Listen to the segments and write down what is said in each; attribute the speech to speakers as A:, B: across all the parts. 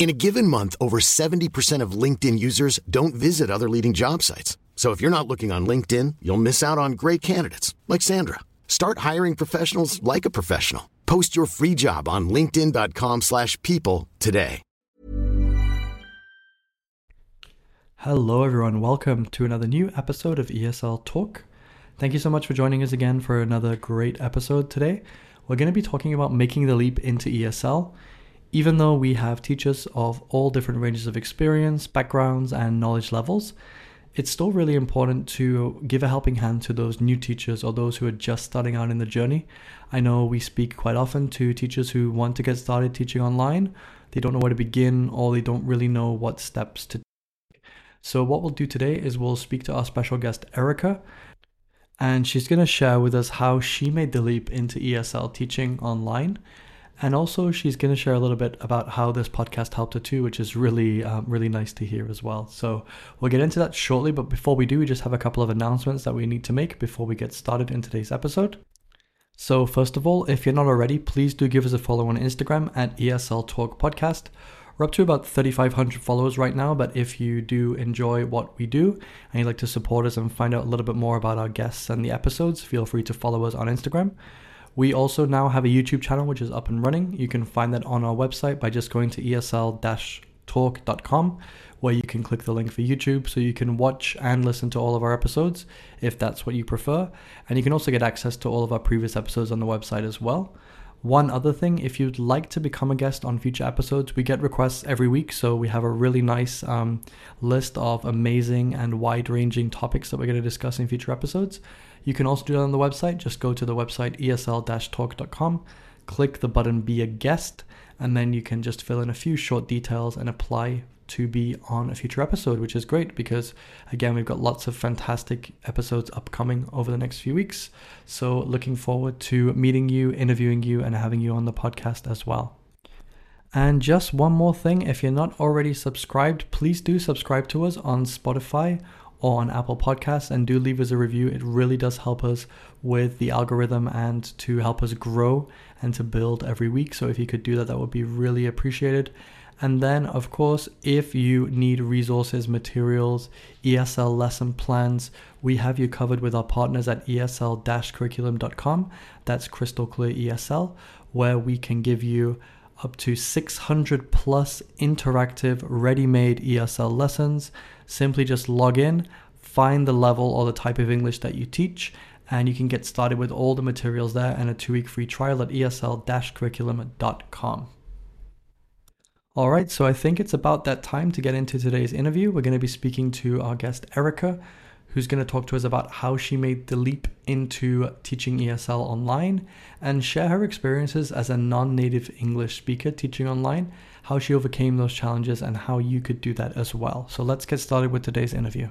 A: In a given month, over 70% of LinkedIn users don't visit other leading job sites. So if you're not looking on LinkedIn, you'll miss out on great candidates like Sandra. Start hiring professionals like a professional. Post your free job on linkedin.com/people today.
B: Hello, everyone. Welcome to another new episode of ESL Talk. Thank you so much for joining us again for another great episode today. We're going to be talking about making the leap into ESL. Even though we have teachers of all different ranges of experience, backgrounds, and knowledge levels, it's still really important to give a helping hand to those new teachers or those who are just starting out in the journey. I know we speak quite often to teachers who want to get started teaching online. They don't know where to begin or they don't really know what steps to take. so, what we'll do today is we'll speak to our special guest, Erica, and she's going to share with us how she made the leap into ESL teaching online. And also, she's going to share a little bit about how this podcast helped her too, which is really, um, really nice to hear as well. So, we'll get into that shortly. But before we do, we just have a couple of announcements that we need to make before we get started in today's episode. So, first of all, if you're not already, please do give us a follow on Instagram at ESL Talk Podcast. We're up to about 3,500 followers right now, but if you do enjoy what we do and you'd like to support us and find out a little bit more about our guests and the episodes, feel free to follow us on Instagram. We also now have a YouTube channel which is up and running. You can find that on our website by just going to esl talk.com, where you can click the link for YouTube so you can watch and listen to all of our episodes if that's what you prefer. And you can also get access to all of our previous episodes on the website as well. One other thing, if you'd like to become a guest on future episodes, we get requests every week. So we have a really nice um, list of amazing and wide ranging topics that we're going to discuss in future episodes. You can also do that on the website. Just go to the website esl talk.com, click the button Be a Guest, and then you can just fill in a few short details and apply to be on a future episode, which is great because, again, we've got lots of fantastic episodes upcoming over the next few weeks. So, looking forward to meeting you, interviewing you, and having you on the podcast as well. And just one more thing if you're not already subscribed, please do subscribe to us on Spotify or on Apple Podcasts and do leave us a review. It really does help us with the algorithm and to help us grow and to build every week. So, if you could do that, that would be really appreciated. And then, of course, if you need resources, materials, ESL lesson plans, we have you covered with our partners at esl curriculum.com. That's Crystal Clear ESL, where we can give you up to 600 plus interactive, ready made ESL lessons. Simply just log in, find the level or the type of English that you teach, and you can get started with all the materials there and a two week free trial at esl curriculum.com. All right, so I think it's about that time to get into today's interview. We're going to be speaking to our guest, Erica, who's going to talk to us about how she made the leap into teaching ESL online and share her experiences as a non native English speaker teaching online, how she overcame those challenges, and how you could do that as well. So let's get started with today's interview.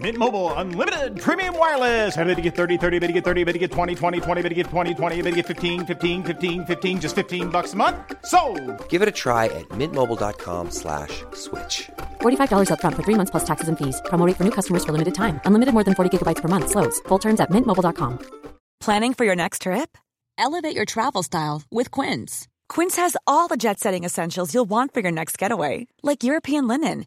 C: Mint Mobile unlimited premium wireless. Ready to get 30, 30, bit to get 30, bit to get 20, 20, 20, bit to get 20, 20, bit to get 15, 15, 15, 15 just 15 bucks a month. So,
D: Give it a try at mintmobile.com/slash-switch. slash
E: $45 upfront for three months plus taxes and fees. Promo for new customers for limited time. Unlimited more than 40 gigabytes per month. Slows. Full terms at mintmobile.com.
F: Planning for your next trip? Elevate your travel style with Quince. Quince has all the jet setting essentials you'll want for your next getaway, like European linen,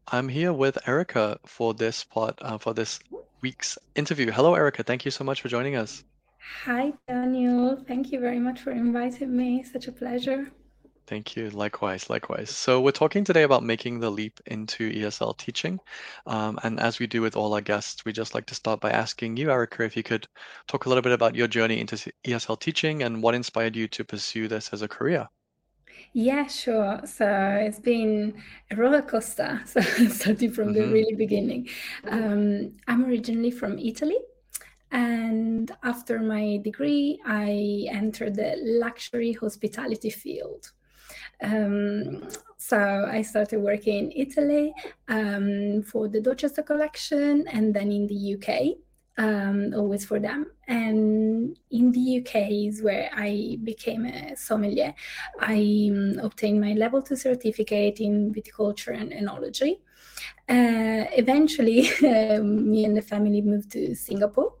B: I'm here with Erica for this part, uh, for this week's interview. Hello, Erica. Thank you so much for joining us.
G: Hi, Daniel. Thank you very much for inviting me. Such a pleasure.
B: Thank you. Likewise, likewise. So we're talking today about making the leap into ESL teaching. Um, and as we do with all our guests, we just like to start by asking you, Erica, if you could talk a little bit about your journey into ESL teaching and what inspired you to pursue this as a career.
G: Yeah, sure. So it's been a roller coaster. So starting from the
B: Mhm.
G: really beginning. Um, I'm originally from Italy, and after my degree, I entered the luxury hospitality field. Um, so I started working in Italy um, for the Dorchester collection, and then in the UK, um, always for them. And in the UK is where I became a sommelier. I um, obtained my level two certificate in viticulture and enology. Uh, eventually, um, me and the family moved to Singapore.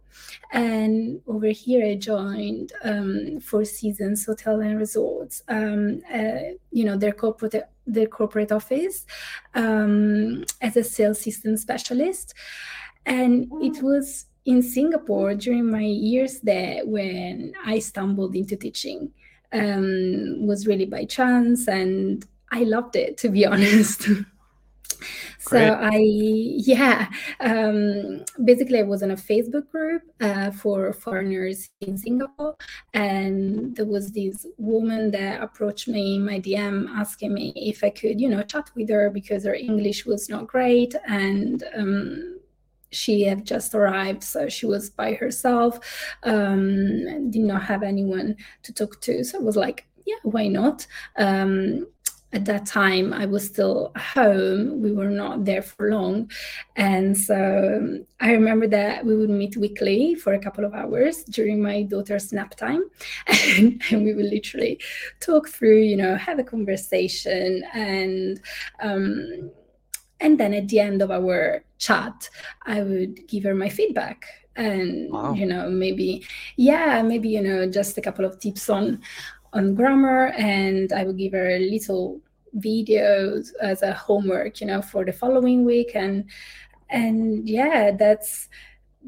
G: And over here, I joined um, Four Seasons Hotel and Resorts. Um, uh, you know their corporate their corporate office um, as a sales system specialist, and it was in Singapore during my years there when I stumbled into teaching. Um, was really by chance, and I loved it to be honest. So. I, yeah, um, basically I was in a Facebook group uh, for foreigners in Singapore, and there was this woman that approached me in my DM asking me if I could, you know, chat with her because her English was not great, and um, she had just arrived, so she was by herself, um, did not have anyone to talk to. So I was like, yeah, why not? Um, at that time i was still home we were not there for long and so um, i remember that we would meet weekly for a couple of hours during my daughter's nap time and, and we would literally talk through you know have a conversation and um, and then at the end of our chat i would give her my feedback and
H: Wow.
G: you know maybe yeah maybe you know just a couple of tips on on grammar and i would give her a little videos as a homework you know for the following week and and yeah that's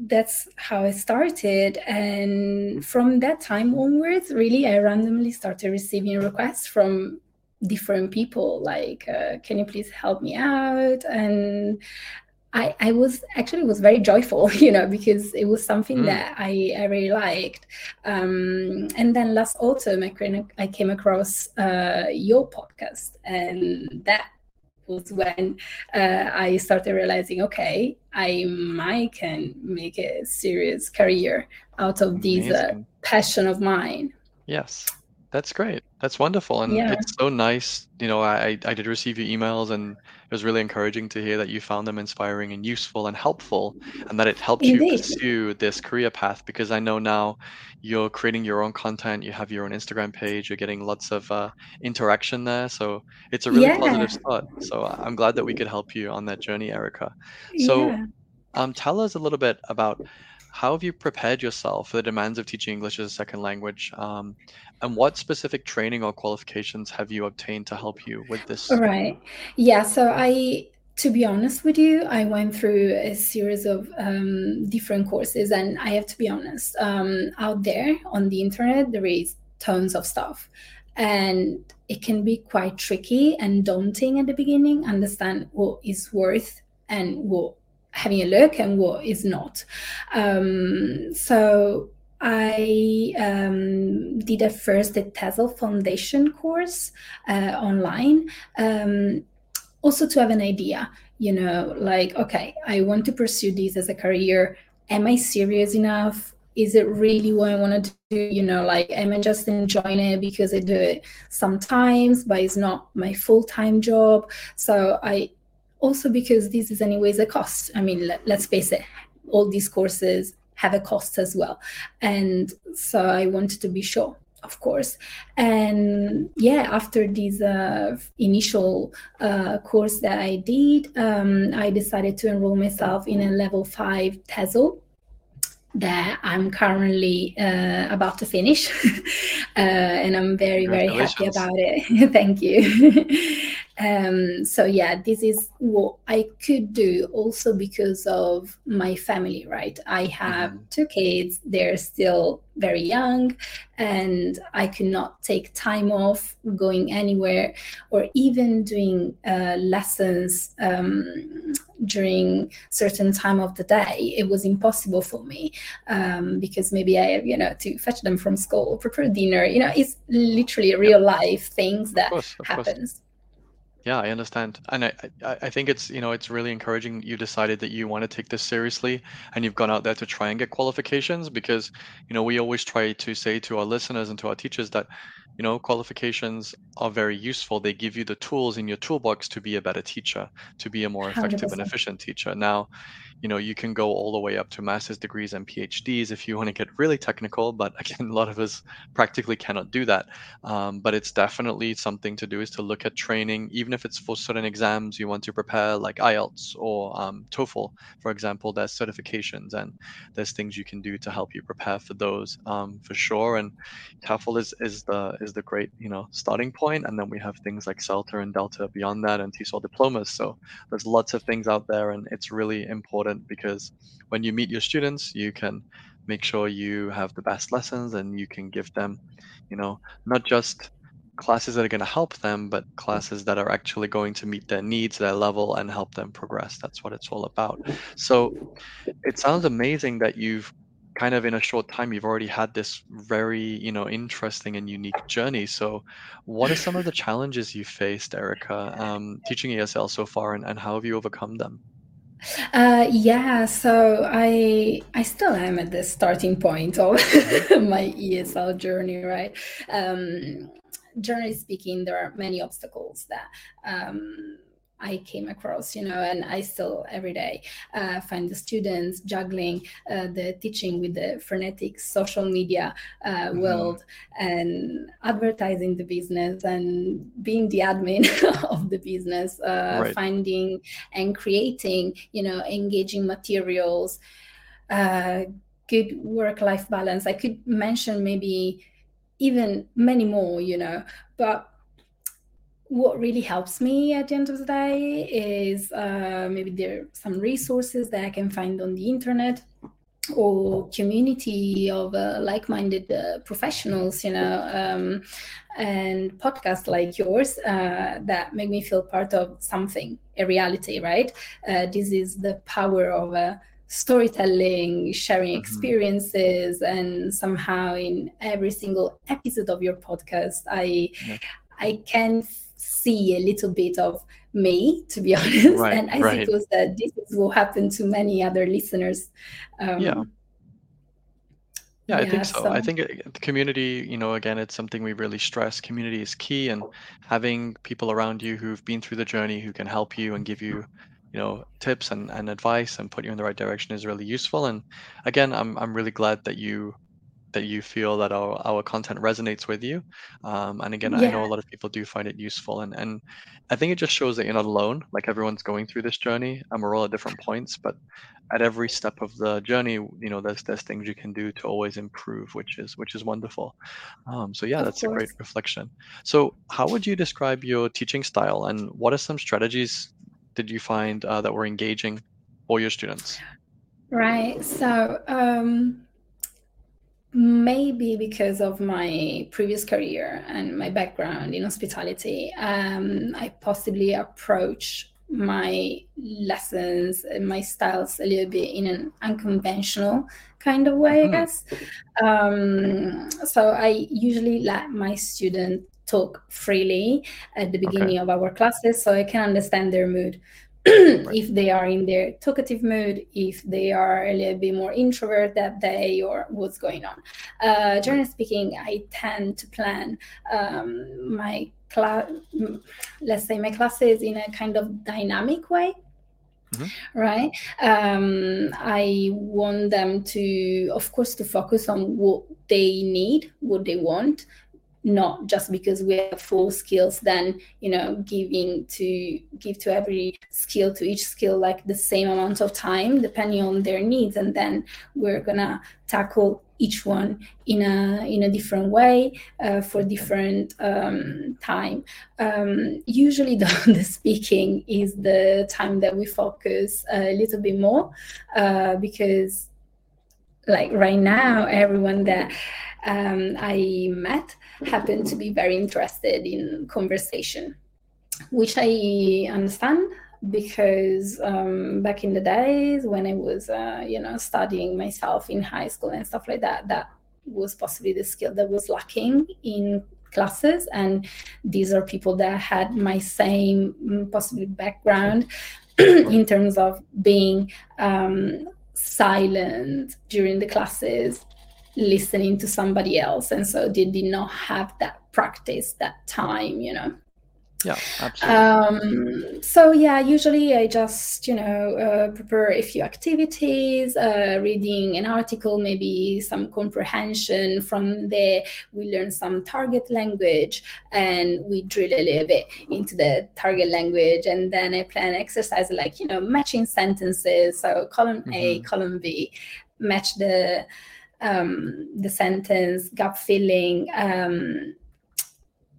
G: that's how I started. And from that time onwards, really, I randomly started receiving requests from different people like, uh, can you please help me out? And I, I was actually was very joyful, you know, because it was something
H: Mm.
G: that I, I really liked. Um, and then last autumn, I, came- I came across uh, your podcast, and that was when uh, I started realizing, okay, I might can make a serious career out of this uh, passion of mine.
H: Yes, that's great. That's wonderful, and
G: Yeah.
H: it's so nice. You know, I I did receive your emails, and it was really encouraging to hear that you found them inspiring and useful and helpful, and that it helped you pursue this career path. Because I know now you're creating your own content, you have your own Instagram page, you're getting lots of uh, interaction there, so it's a really
G: Yeah.
H: positive start. So I'm glad that we could help you on that journey, Erica. So,
G: Yeah.
H: um, tell us a little bit about how have you prepared yourself for the demands of teaching English as a second language, um, and what specific training or qualifications have you obtained to help you with this?
G: All right. Yeah. So I, to be honest with you, I went through a series of um, different courses, and I have to be honest. Um, out there on the internet, there is tons of stuff, and it can be quite tricky and daunting at the beginning. Understand what is worth and what having a look and what is not. Um, so I um, did a first TESOL foundation course uh, online, um, also to have an idea, you know, like, okay, I want to pursue this as a career. Am I serious enough? Is it really what I want to do? You know, like, am I just enjoying it because I do it sometimes, but it's not my full time job? So I also because this is anyways a cost. I mean, let, let's face it, all these courses have a cost as well. And so I wanted to be sure, of course. And yeah, after this uh, initial uh, course that I did, um, I decided to enroll myself in a level five TESOL that I'm currently uh, about to finish. uh, and I'm very, very happy about it. Thank you. um, so, yeah, this is what I could do also because of my family, right? I have
H: Mhm.
G: two kids, they're still very young, and I could not take time off going anywhere or even doing uh, lessons um, during certain time of the day it was impossible for me um, because maybe i have you know to fetch them from school prepare dinner you know it's literally real life things that
H: course, of course. Yeah, I understand. And I, I, I think it's, you know, it's really encouraging you decided that you want to take this seriously and you've gone out there to try and get qualifications because, you know, we always try to say to our listeners and to our teachers that, you know, qualifications are very useful. They give you the tools in your toolbox to be a better teacher, to be a more effective and
G: 100%.
H: efficient teacher. Now, you know, you can go all the way up to master's degrees and PhDs if you want to get really technical, but again, a lot of us practically cannot do that. Um, but it's definitely something to do is to look at training, even if it's for certain exams you want to prepare, like IELTS or um, TOEFL, for example. There's certifications and there's things you can do to help you prepare for those um, for sure. And TOEFL is is the is the great you know starting point, and then we have things like CELTA and Delta beyond that, and TESOL diplomas. So there's lots of things out there, and it's really important because when you meet your students, you can make sure you have the best lessons and you can give them you know not just classes that are going to help them but classes that are actually going to meet their needs their level and help them progress. That's what it's all about. So it sounds amazing that you've kind of in a short time you've already had this very you know interesting and unique journey. So what are some of the challenges you faced erica um, teaching esl so far and, and how have you overcome them?
G: Uh, yeah, so I I still am at the starting point of my ESL journey, right? Um, generally speaking, there are many obstacles that um, I came across, you know, and I still every day uh, find the students juggling uh, the teaching with the frenetic social media uh,
H: Mhm.
G: world and advertising the business and being the admin of the business, uh,
H: Right.
G: finding and creating, you know, engaging materials. uh, good work life balance. I could mention maybe even many more, you know, but what really helps me at the end of the day is uh, maybe there are some resources that I can find on the internet or community of uh, like-minded uh, professionals you know um, and podcasts like yours uh, that make me feel part of something a reality right? Uh, this is the power of uh, storytelling sharing mm-hmm. experiences mm-hmm. and somehow in every single episode of your podcast i yeah. i can see a little bit of me, to be honest. Right, and I right. suppose that this will happen to many other listeners.
H: Um, yeah. Yeah, I think so. so. I think the community, you know, again, it's something we really stress. Community is key, and having people around you who've been through the journey who can help you and give you, you know, tips and, and advice and put you in the right direction is really useful. And again, I'm I'm really glad that you that you feel that our, our content resonates with you. Um, and again, yeah. I know a lot of people do find it useful. And, and I think it just shows that you're not alone. Like everyone's going through this journey and we're all at different points. But at every step of the journey, you know, there's there's things you can do to always improve, which is which is wonderful. Um, so yeah, of that's course. a great reflection. So how would you describe your teaching style and what are some strategies did you find uh, that were engaging for your students?
G: Right. So um maybe because of my previous career and my background in hospitality um, i possibly approach my lessons and my styles a little bit in an unconventional kind of way mm-hmm. i guess um, so i usually let my students talk freely at the beginning okay. of our classes so i can understand their mood if they are in their talkative mood, if they are a little bit more introvert that day, or what's going on. Uh, generally speaking, I tend to plan um, my class, let's say my classes in a kind of dynamic way. Mm-hmm. right um, i want them to of course to focus on what they need what they want not just because we have four skills then you know giving to give to every skill to each skill like the same amount of time depending on their needs. And then we're gonna tackle each one in a in a different way uh, for different um, time. Um, usually the, the, speaking is the time that we focus a little bit more uh, because like right now everyone that um, I met happened to be very interested in conversation, which I understand because um, back in the days when I was, uh, you know, studying myself in high school and stuff like that, that was possibly the skill that was lacking in classes. And these are people that had my same mm, possibly background in terms of being um, silent during the classes listening to somebody else. And so they did not have that practice that time you know?
H: Yeah absolutely. Um,
G: so yeah usually i just you know uh, prepare a few activities uh, reading an article maybe some comprehension from there. We learn some target language and we drill a little bit into the target language. And then i plan exercise like you know matching sentences. So column mm-hmm. a column b match the um, the sentence, gap filling. Um,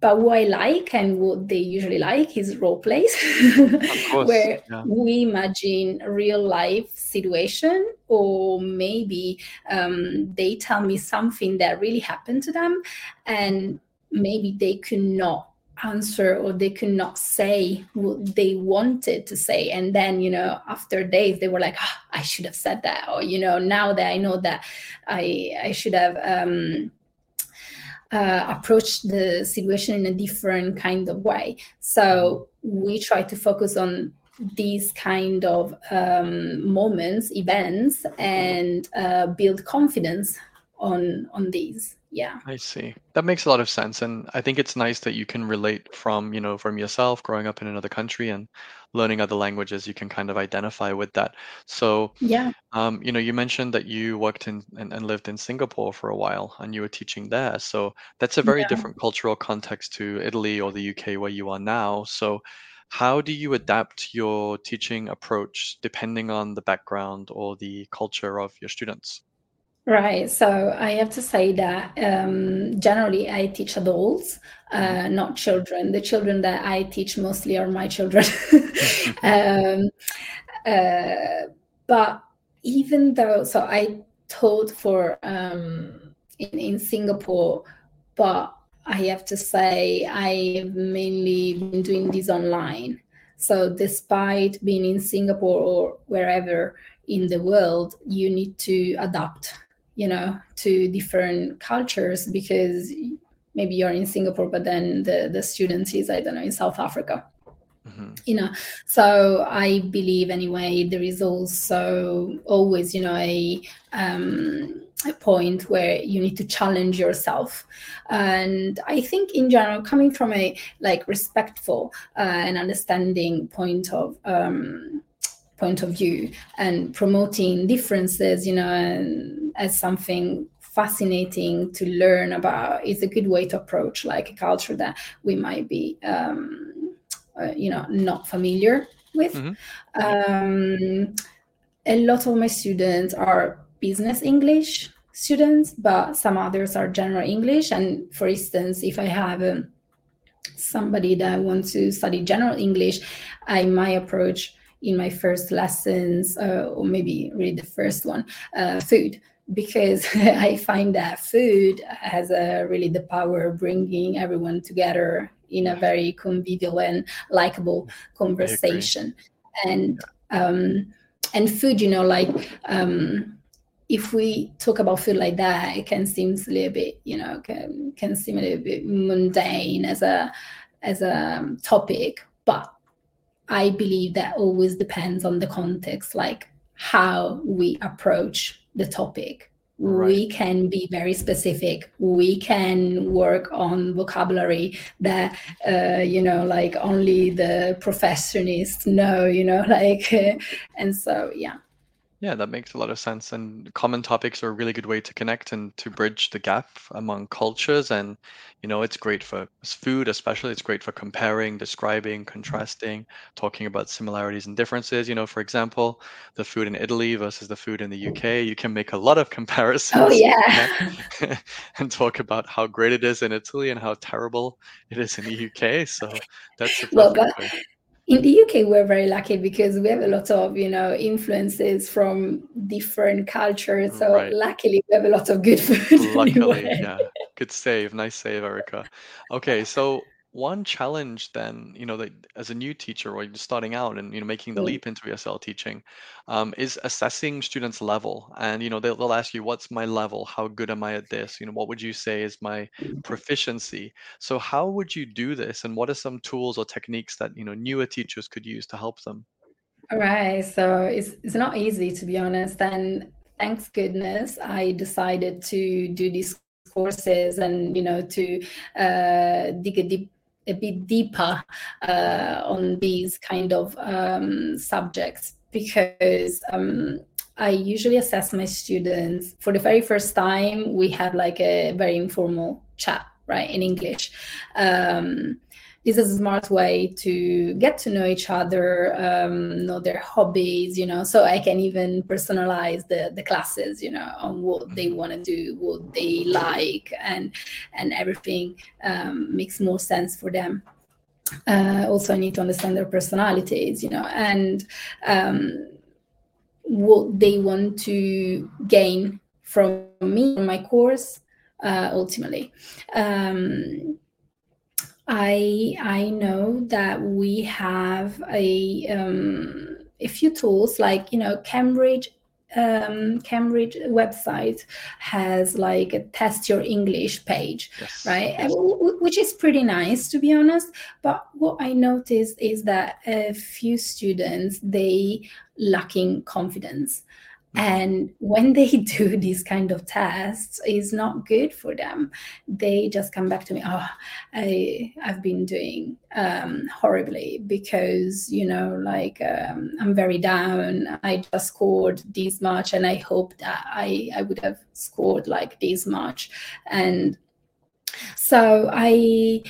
G: but what I like and what they usually like is role plays, where yeah. we imagine real life situation, or maybe um, they tell me something that really happened to them, and maybe they could not answer or they could not say what they wanted to say. And then you know after days they were like oh, i should have said that or you know now that i know that i i should have um uh, approached the situation in a different kind of way. So we try to focus on these kind of um, moments events and uh, build confidence on on these yeah.
H: I see. That makes a lot of sense and i think it's nice that you can relate from you know from yourself growing up in another country and learning other languages you can kind of identify with that. So
G: yeah.
H: um, you know you mentioned that you worked in and, and, lived in singapore for a while and you were teaching there so that's a very yeah. different cultural context to italy or the uk where you are now. So how do you adapt your teaching approach depending on the background or the culture of your students?
G: Right. So I have to say that um, generally I teach adults, uh, mm-hmm. not children. The children that I teach mostly are my children. um, uh, but even though, so I taught for um, in, in Singapore, but I have to say I've mainly been doing this online. So despite being in Singapore or wherever in the world, you need to adapt you know to different cultures because maybe you're in singapore but then the the student is i don't know in south africa mm-hmm. you know so i believe anyway there is also always you know a um a point where you need to challenge yourself and i think in general coming from a like respectful uh, and understanding point of um point of view and promoting differences you know and as something fascinating to learn about is a good way to approach like a culture that we might be um, uh, you know not familiar with mm-hmm. um, a lot of my students are business english students but some others are general english and for instance if i have um, somebody that wants to study general english i might approach in my first lessons uh, or maybe really the first one uh, food because I find that food has a really the power of bringing everyone together in a very convivial and likable conversation. And um, and food, you know, like um, if we talk about food like that, it can seem a little bit, you know, can can seem a little bit mundane as a as a topic, but I believe that always depends on the context, like how we approach the topic. Right. We can be very specific. We can work on vocabulary that, uh, you know, like only the professionists know, you know, like, and so, yeah.
H: Yeah, that makes a lot of sense. And common topics are a really good way to connect and to bridge the gap among cultures. And, you know, it's great for food, especially. It's great for comparing, describing, mm-hmm. contrasting, talking about similarities and differences. You know, for example, the food in Italy versus the food in the UK, you can make a lot of oh, comparisons.
G: Oh, yeah.
H: and talk about how great it is in Italy and how terrible it is in the UK. So that's a well, but, way
G: in the UK, we're very lucky because we have a lot of, you know, influences from different cultures. So right. luckily, we have a lot of good food.
H: Luckily, anyway. yeah. Good save. Nice save, Erica. Okay, so one challenge then you know that as a new teacher or just starting out and you know making the mm. leap into esl teaching um, is assessing students level. And you know they'll, they'll ask you what's my level? How good am i at this? You know what would you say is my proficiency? So how would you do this and what are some tools or techniques that you know newer teachers could use to help them?
G: All right so it's, it's not easy to be honest and thanks goodness i decided to do these courses and you know to uh, dig a deep a bit deeper uh, on these kind of um, subjects because um, I usually assess my students for the very first time. We have like a very informal chat, right, in English. Um, is a smart way to get to know each other, um, know their hobbies, you know. So I can even personalize the the classes, you know, on what they mm-hmm. want to do, what they like, and and everything um, makes more sense for them. Uh, also, I need to understand their personalities, you know, and um, what they want to gain from me, from my course, uh, ultimately. Um, I I know that we have a um, a few tools like you know Cambridge um, Cambridge website has like a test your English page, yes. right? Yes. Which is pretty nice to be honest. But what I noticed is that a few students they lacking confidence and when they do these kind of tests it's not good for them. They just come back to me oh i i've been doing um, horribly because you know like um, i'm very down. I just scored this much and i hope that i i would have scored like this much. And so i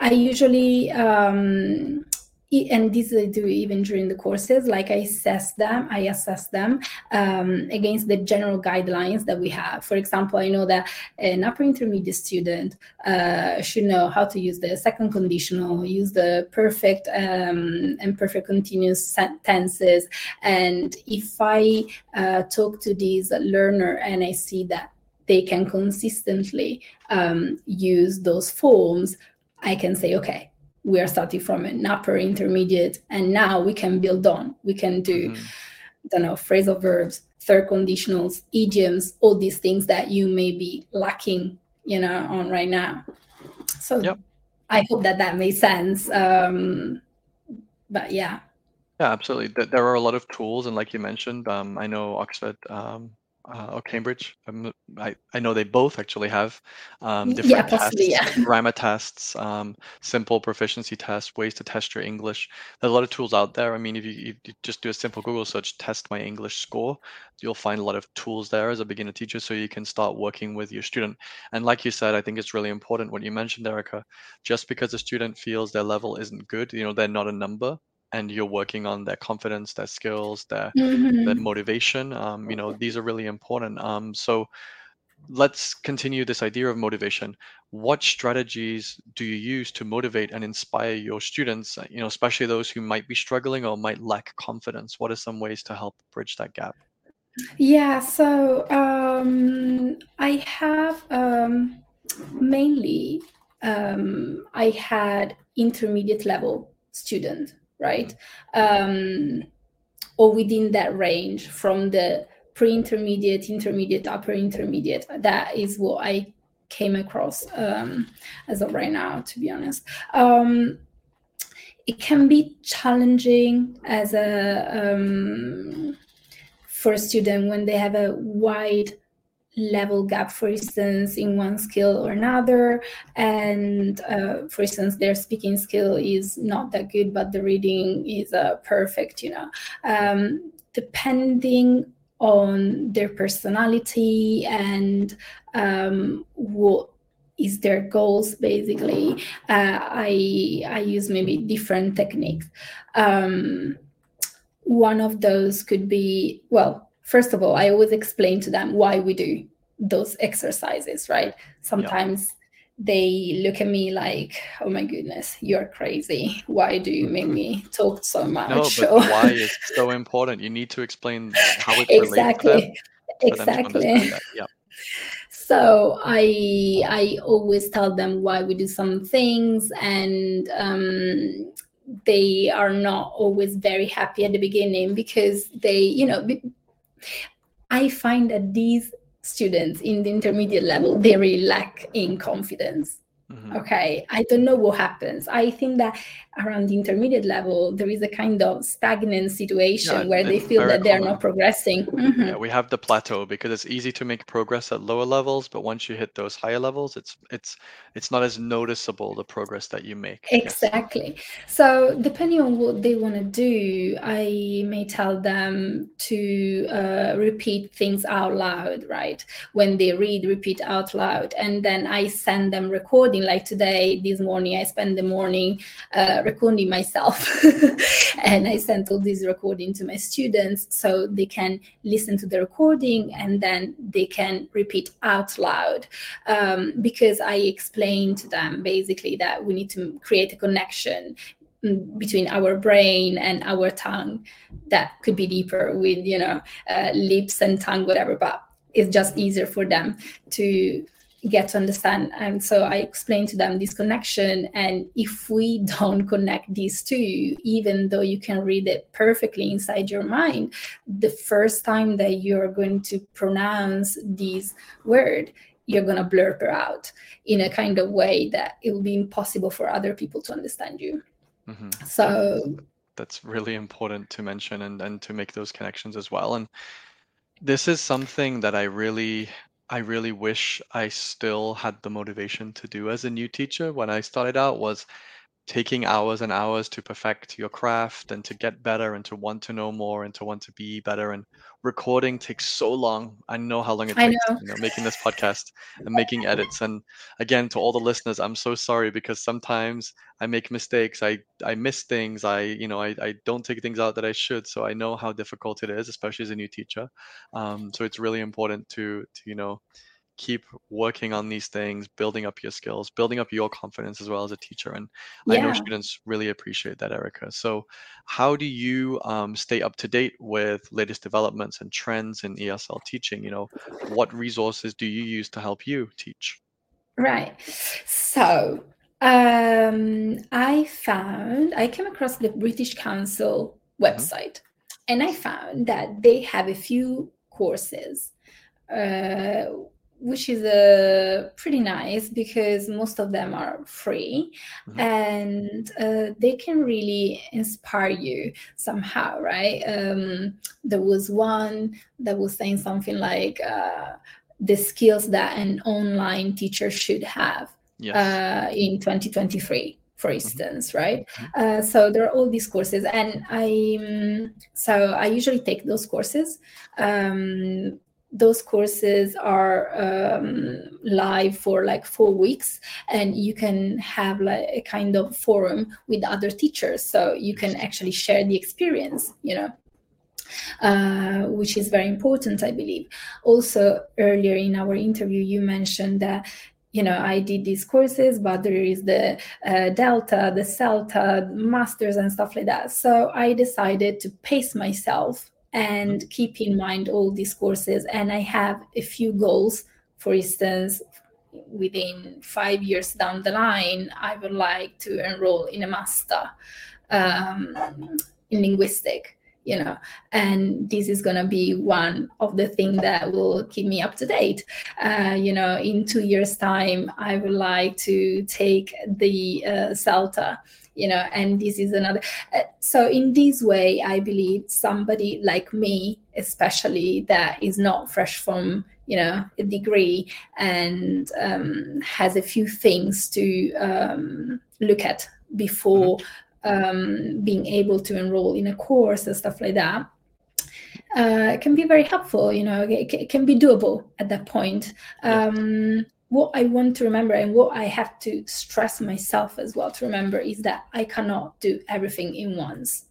G: i usually um and this I do even during the courses, like I assess them, I assess them um, against the general guidelines that we have. For example, I know that an upper intermediate student uh, should know how to use the second conditional, use the perfect um, and perfect continuous tenses. And if I uh, talk to this learner and I see that they can consistently um, use those forms, I can say, okay, we are starting from an upper intermediate and now we can build on we can do mm-hmm. I don't know phrasal verbs third conditionals idioms all these things that you may be lacking you know on right now so yep. i hope that that makes sense um but yeah
H: yeah absolutely there are a lot of tools and like you mentioned um, i know oxford um, uh, or Cambridge. Um, I, I know they both actually have um, different yeah, possibly, tests, yeah. grammar tests, um, simple proficiency tests, ways to test your English. There's a lot of tools out there. I mean, if you, you just do a simple Google search, test my English score, you'll find a lot of tools there as a beginner teacher so you can start working with your student. And like you said, I think it's really important what you mentioned, Erica. Just because a student feels their level isn't good, you know, they're not a number and you're working on their confidence, their skills, their mm-hmm. their motivation. Um, you know, these are really important. Um, so let's continue this idea of motivation. What strategies do you use to motivate and inspire your students? You know, especially those who might be struggling or might lack confidence. What are some ways to help bridge that gap?
G: Yeah, so um, I have um, mainly um, I had intermediate level students right? Um, or within that range from the pre-intermediate, intermediate, upper intermediate. That is what I came across um, as of right now, to be honest. Um, it can be challenging as a um, for a student when they have a wide level gap, for instance, in one skill or another. And uh, for instance, their speaking skill is not that good, but the reading is uh, perfect, you know. Um, depending on their personality and um, what is their goals basically uh, i i use maybe different techniques um, one of those could be well first of all, I always explain to them why we do those exercises, right? Sometimes yeah. they look at me like, oh my goodness, you're crazy. Why do you make me talk so much?
H: No, but why is it so important? You need to explain how it relates.
G: exactly. exactly.
H: Yeah.
G: So I I always tell them why we do some things and um, they are not always very happy at the beginning because they you know I find that these students in the intermediate level, they really lack in confidence. Mm-hmm. Okay, I don't know what happens. I think that around the intermediate level, there is a kind of stagnant situation yeah, where they feel that they're not progressing. Mm-hmm.
H: Yeah, we have the plateau because it's easy to make progress at lower levels, but once you hit those higher levels, it's it's it's not as noticeable the progress that you make.
G: Exactly. Yes. So depending on what they want to do, I may tell them to uh, repeat things out loud, right? When they read, repeat out loud, and then I send them recording recording like today this morning i spent the morning uh, recording myself. And i sent all this recording to my students so they can listen to the recording and then they can repeat out loud. Um, because i explained to them basically that we need to create a connection mm, between our brain and our tongue that could be deeper with you know uh, lips and tongue whatever but it's just easier for them to get to understand. And so I explained to them this connection. And if we don't connect these two, even though you can read it perfectly inside your mind, the first time that you're going to pronounce this word, you're going to blurb out in a kind of way that it will be impossible for other people to understand you. Mm-hmm. So
H: that's really important to mention and, and to make those connections as well. And this is something that I really I really wish I still had the motivation to do as a new teacher when I started out was taking hours and hours to perfect your craft and to get better and to want to know more and to want to be better. And recording takes so long. I know how long it takes you know making this podcast and making edits. And again to all the listeners i'm so sorry because sometimes i make mistakes. I i miss things. I you know i, I don't take things out that i should. So i know how difficult it is especially as a new teacher. Um, so it's really important to to you know keep working on these things, building up your skills, building up your confidence as well as a teacher. And I know students really appreciate that, Erica. So, how do you um, stay up to date with latest developments and trends in ESL teaching? You know, what resources do you use to help you teach?
G: Right. So um, I found, I came across the British Council website and I found that they have a few courses, uh, which is uh, pretty nice because most of them are free
H: Mhm.
G: and uh, they can really inspire you somehow, right? Um, there was one that was saying something like, uh, the skills that an online teacher should have
H: Yes.
G: uh, in 2023 for instance right uh, so there are all these courses and i um, so i usually take those courses um, those courses are um, live for like four weeks and you can have like a kind of forum with other teachers so you can actually share the experience you know uh, which is very important, I believe. Also, earlier in our interview, you mentioned that you know I did these courses, but there is the uh, Delta, the Celta, Masters, and stuff like that. So I decided to pace myself and keep in mind all these courses, and I have a few goals. For instance, within five years down the line, I would like to enroll in a master um, in linguistic you know and this is going to be one of the things that will keep me up to date uh, you know in two years time i would like to take the uh, celta you know and this is another uh, so in this way i believe somebody like me especially that is not fresh from you know a degree and um, has a few things to um, look at before um, being able to enroll in a course and stuff like that uh, can be very helpful. You know, it, it can be doable at that point. Um, what I want to remember and what I have to stress myself as well to remember is that I cannot do everything in once.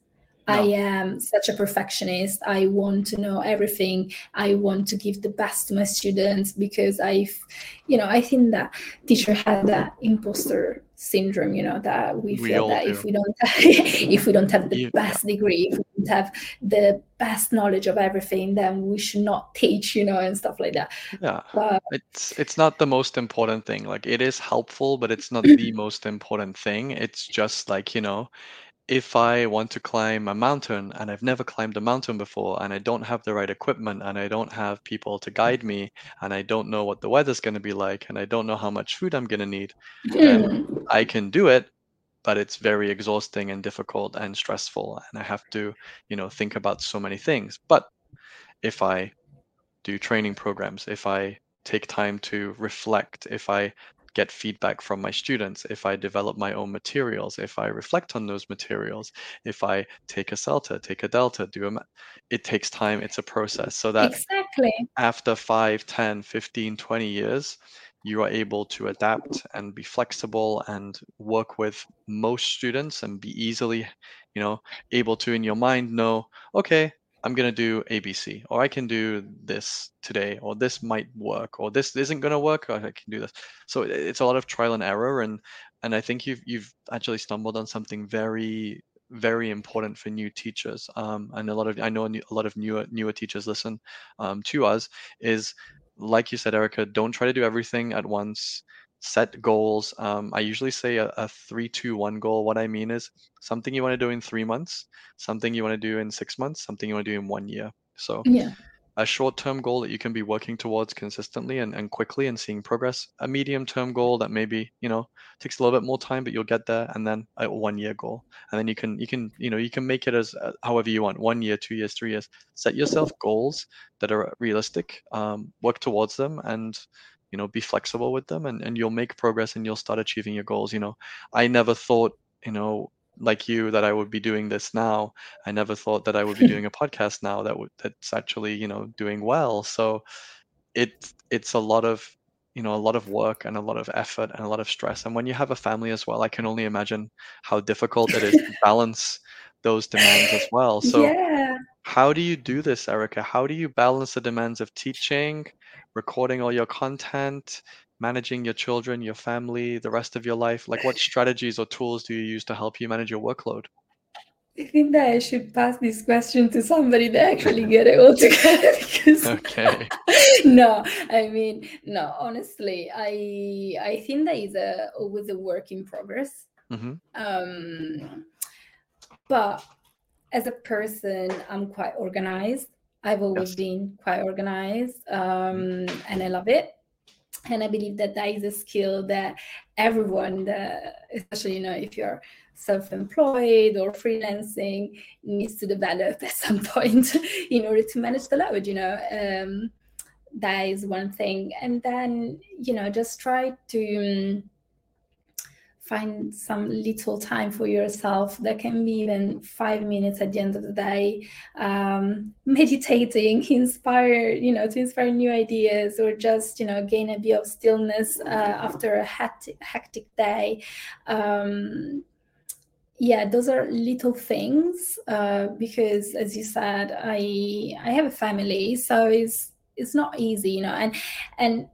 G: I am such a perfectionist. I want to know everything. I want to give the best to my students because I, you know, I think that teacher had that imposter syndrome. You know that we
H: We
G: feel that
H: do.
G: if we don't, if we don't have the
H: Yeah.
G: best degree, if we don't have the best knowledge of everything, then we should not teach. You know, and stuff like that.
H: Yeah.
G: But
H: It's it's not the most important thing. Like it is helpful, but it's not the most important thing. It's just like, you know, if I want to climb a mountain and I've never climbed a mountain before and I don't have the right equipment and I don't have people to guide me and I don't know what the weather's going to be like and I don't know how much food I'm going to need, then
G: Mm,
H: I can do it, but it's very exhausting and difficult and stressful and I have to, you know, think about so many things. But if I do training programs, if I take time to reflect, if I get feedback from my students, if I develop my own materials, if I reflect on those materials, if I take a CELTA, take a Delta, do a, it takes time, it's a process. So that
G: exactly.
H: after 5, 10, 15, 20 years, you are able to adapt and be flexible and work with most students and be easily, you know, able to in your mind know, okay, I'm going to do ABC, or I can do this today, or this might work, or this isn't going to work, or I can do this. So it's a lot of trial and error, and and I think you've you've actually stumbled on something very very important for new teachers. Um, and a lot of I know a a lot of newer newer teachers listen um, to us is like you said, Erica, don't try to do everything at once. Set goals. Um, I usually say a, a three, two, one goal. What I mean is something you want to do in three months, something you want to do in six months, something you want to do in one year. So
G: Yeah.
H: a short-term goal that you can be working towards consistently and, and quickly and seeing progress. A medium-term goal that maybe, you know, takes a little bit more time, but you'll get there. And then a one-year goal. And then you can, you can, you know, you can make it as uh, however you want, one year, two years, three years. Set yourself goals that are realistic, um, work towards them and, you know, be flexible with them and, and you'll make progress and you'll start achieving your goals. You know, I never thought you know, like you, that I would be doing this now. I never thought that I would be doing a podcast now that would that's actually you know doing well. So it it's a lot of you know a lot of work and a lot of effort and a lot of stress and when you have a family as well i can only imagine how difficult it is to balance those demands as well so
G: yeah.
H: How do you do this erica how do you balance the demands of teaching recording all your content managing your children your family the rest of your life like what strategies or tools do you use to help you manage your workload
G: I think that I should pass this question to somebody that actually get it all together because
H: okay.
G: no, I mean no. Honestly, I I think that is a always a work in progress.
H: Mm-hmm.
G: Um, but as a person, I'm quite organized. I've always
H: Yes.
G: been quite organized, um, and I love it. And I believe that that is a skill that everyone, that, especially you know, if you're self-employed or freelancing, needs to develop at some point in order to manage the load. You know, um, that is one thing. And then you know, just try to. Find some little time for yourself. That can be even five minutes at the end of the day um, meditating inspire you know to inspire new ideas or just you know gain a bit of stillness uh, after a hectic, hectic day. Um, yeah those are little things uh, because as you said i i have a family so it's it's not easy you know and and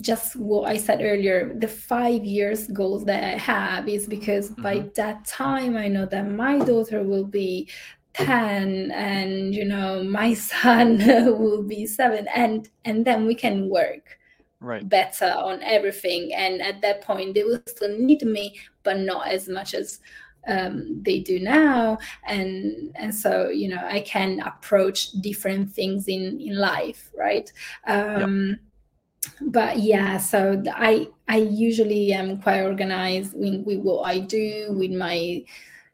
G: just what I said earlier, the five years goals that I have is because by that time I know that my daughter will be 10 and you know my son will be seven and and then we can work
H: right.
G: better on everything. And at that point they will still need me but not as much as um, they do now. And and so you know i can approach different things in in life right? Um but yeah so i i usually am quite organized with, with what i do with my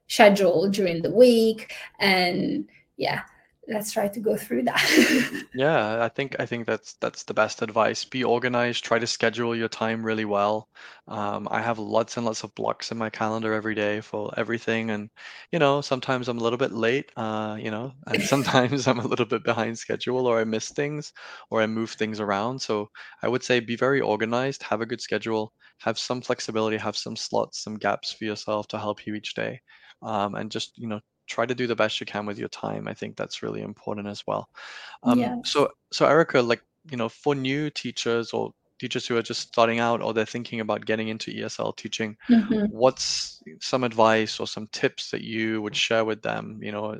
G: schedule during the week. And yeah let's try to go through that
H: Yeah, I think I think that's that's the best advice. Be organized, try to schedule your time really well. Um, I have lots and lots of blocks in my calendar every day for everything, and you know, sometimes I'm a little bit late, uh, you know, and sometimes I'm a little bit behind schedule or I miss things or I move things around. So I would say be very organized, have a good schedule, have some flexibility, have some slots, some gaps for yourself to help you each day, um, and just, you know, try to do the best you can with your time. I think that's really important as well. Um,
G: yeah
H: so so Erica, like, you know, for new teachers or teachers who are just starting out or they're thinking about getting into ESL teaching,
G: Mhm.
H: what's some advice or some tips that you would share with them, you know,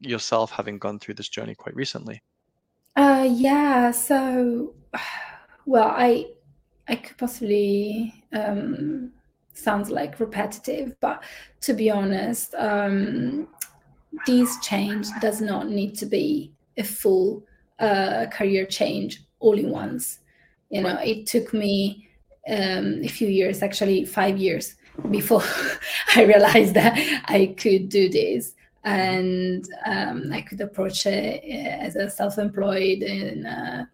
H: yourself having gone through this journey quite recently?
G: Uh, yeah, so well, I I could possibly um sounds like repetitive, but to be honest, um this change does not need to be a full uh career change all in once. You know, it took me um a few years, actually five years before I realized that I could do this and um, I could approach it uh, as a self-employed and uh,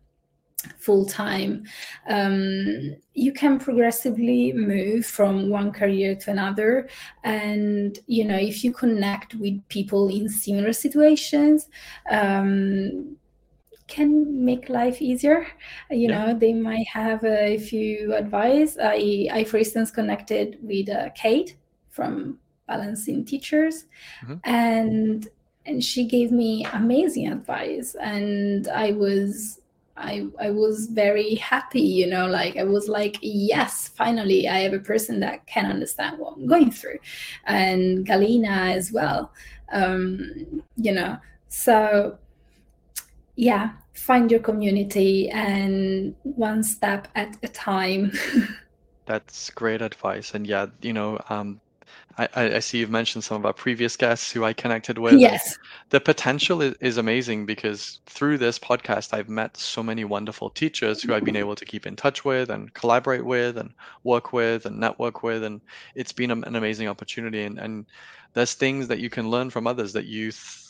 G: full-time. Um, you can progressively move from one career to another, and you know if you connect with people in similar situations. Um, can make life easier you
H: Yeah.
G: know they might have a few advice i i for instance connected with uh, kate from balancing teachers
H: Mhm.
G: and and she gave me amazing advice and i was i i was very happy you know like i was like yes finally i have a person that can understand what i'm going through and galina as well um you know so yeah find your community and one step at a time
H: That's great advice. And yeah, you know, um, I, I see you've mentioned some of our previous guests who I connected with.
G: yes
H: the potential is, is amazing because through this podcast, I've met so many wonderful teachers who I've been able to keep in touch with and collaborate with and work with and network with. And it's been an amazing opportunity. And, and there's things that you can learn from others that you th-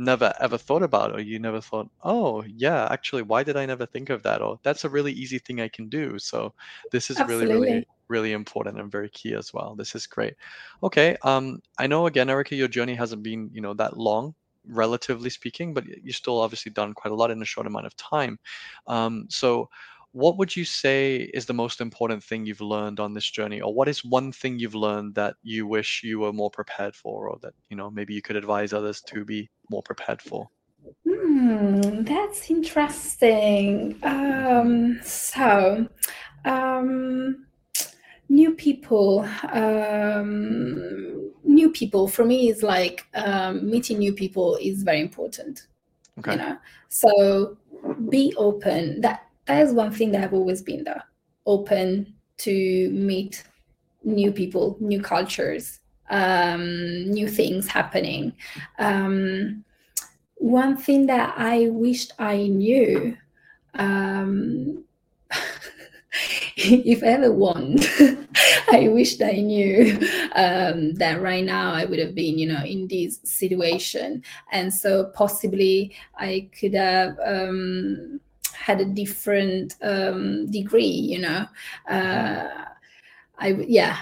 H: never ever thought about or you never thought oh yeah actually why did i never think of that? Or that's a really easy thing i can do. So this is
G: Absolutely.
H: really really really important and very key as well. This is great. Okay um i know again erica your journey hasn't been you know that long relatively speaking but you still obviously done quite a lot in a short amount of time. Um so what would you say is the most important thing you've learned on this journey or what is one thing you've learned that you wish you were more prepared for or that you know maybe you could advise others to be more prepared for
G: Hmm, that's interesting. Um, so, um, new people, um, new people for me is like um, meeting new people is very important.
H: okay
G: You know, so be open. That that is one thing that I've always been there, open to meet new people, new cultures, um, new things happening. Um, one thing that I wished I knew, um, if I ever won, I wished I knew um, that right now I would have been, you know, in this situation, and so possibly I could have um, had a different um, degree, you know. Uh, I yeah,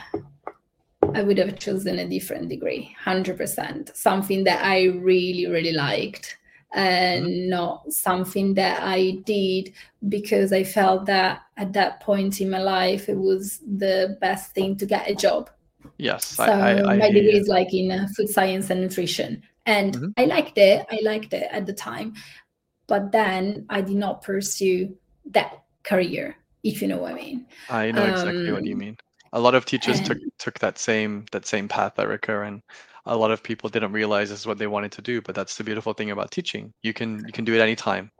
G: I would have chosen a different degree, 100%. Something that I really, really liked and not something that I did because I felt that at that point in my life it was the best thing to get a job.
H: yes
G: So
H: i i,
G: my degree is like in uh, food science and nutrition. And
H: Mhm.
G: I liked it. I liked it at the time. But then I did not pursue that career, if you know what I mean.
H: I know exactly what you
G: Um,
H: mean. A lot of teachers took
G: and-
H: took that same that same path, Erica, and a lot of people didn't realize this is what they wanted to do. But that's the beautiful thing about teaching. You can you can do it anytime.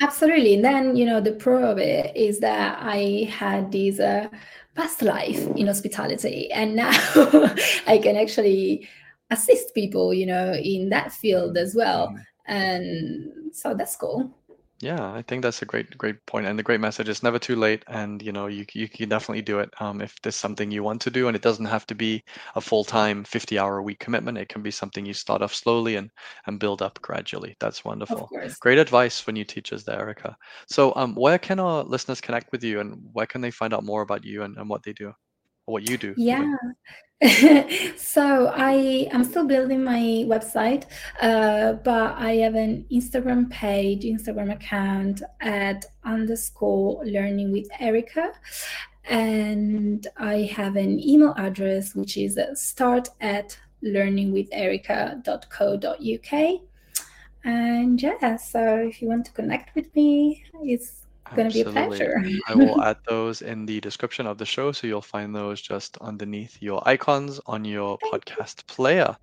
G: Absolutely. And then, you know, the pro of it is that I had this uh, past life in hospitality, and now I can actually assist people, you know, in that field as well. And so that's cool.
H: Yeah, I think that's a great great point, and the great message. is never too late, and you know you you can definitely do it um, if there's something you want to do, and it doesn't have to be a full time 50 hour a week commitment. It can be something you start off slowly and and build up gradually. That's wonderful. Great advice for new teachers there, Erica. So, um, where can our listeners connect with you, and where can they find out more about you and, and what they do, or what you do? even?
G: So I am still building my website, uh, but I have an Instagram page, Instagram account at underscore learning with Erica. And I have an email address, which is start at learningwitherica.co.uk. And yeah, so if you want to connect with me, it's going to be a
H: Absolutely.
G: pleasure.
H: I will add those in the description of the show, so you'll find those just underneath your icons on your podcast player.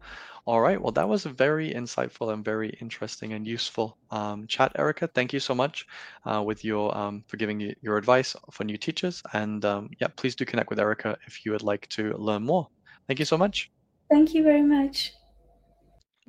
H: All right. Well, that was a very insightful and very interesting and useful um, chat, Erica. Thank you so much uh, with your um, for giving your advice for new teachers. And um, yeah, please do connect with Erica if you would like to learn more. Thank you so much.
G: Thank you very much.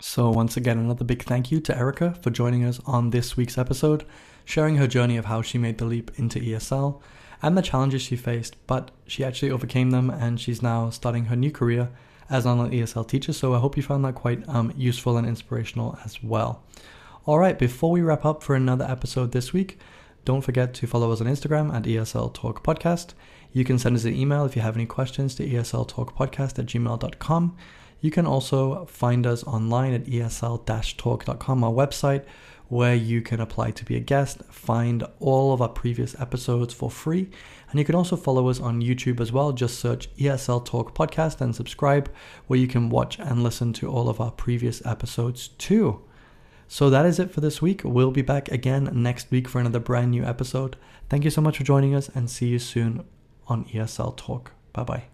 B: So, once again, another big thank you to Erica for joining us on this week's episode, sharing her journey of how she made the leap into ESL and the challenges she faced, but she actually overcame them and she's now starting her new career as an online ESL teacher. So, I hope you found that quite um, useful and inspirational as well. All right, before we wrap up for another episode this week, don't forget to follow us on Instagram at ESL Talk Podcast. You can send us an email if you have any questions to esltalkpodcast at gmail.com. You can also find us online at esl-talk.com, our website, where you can apply to be a guest, find all of our previous episodes for free, and you can also follow us on YouTube as well. Just search ESL Talk Podcast and subscribe, where you can watch and listen to all of our previous episodes too. So that is it for this week. We'll be back again next week for another brand new episode. Thank you so much for joining us and see you soon on ESL Talk. Bye bye.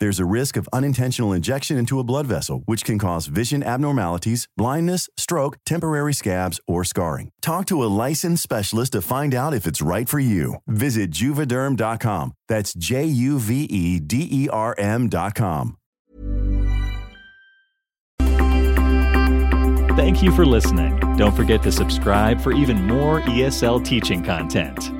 I: There's a risk of unintentional injection into a blood vessel, which can cause vision abnormalities, blindness, stroke, temporary scabs, or scarring. Talk to a licensed specialist to find out if it's right for you. Visit juvederm.com. That's J U V E D E R M.com.
J: Thank you for listening. Don't forget to subscribe for even more ESL teaching content.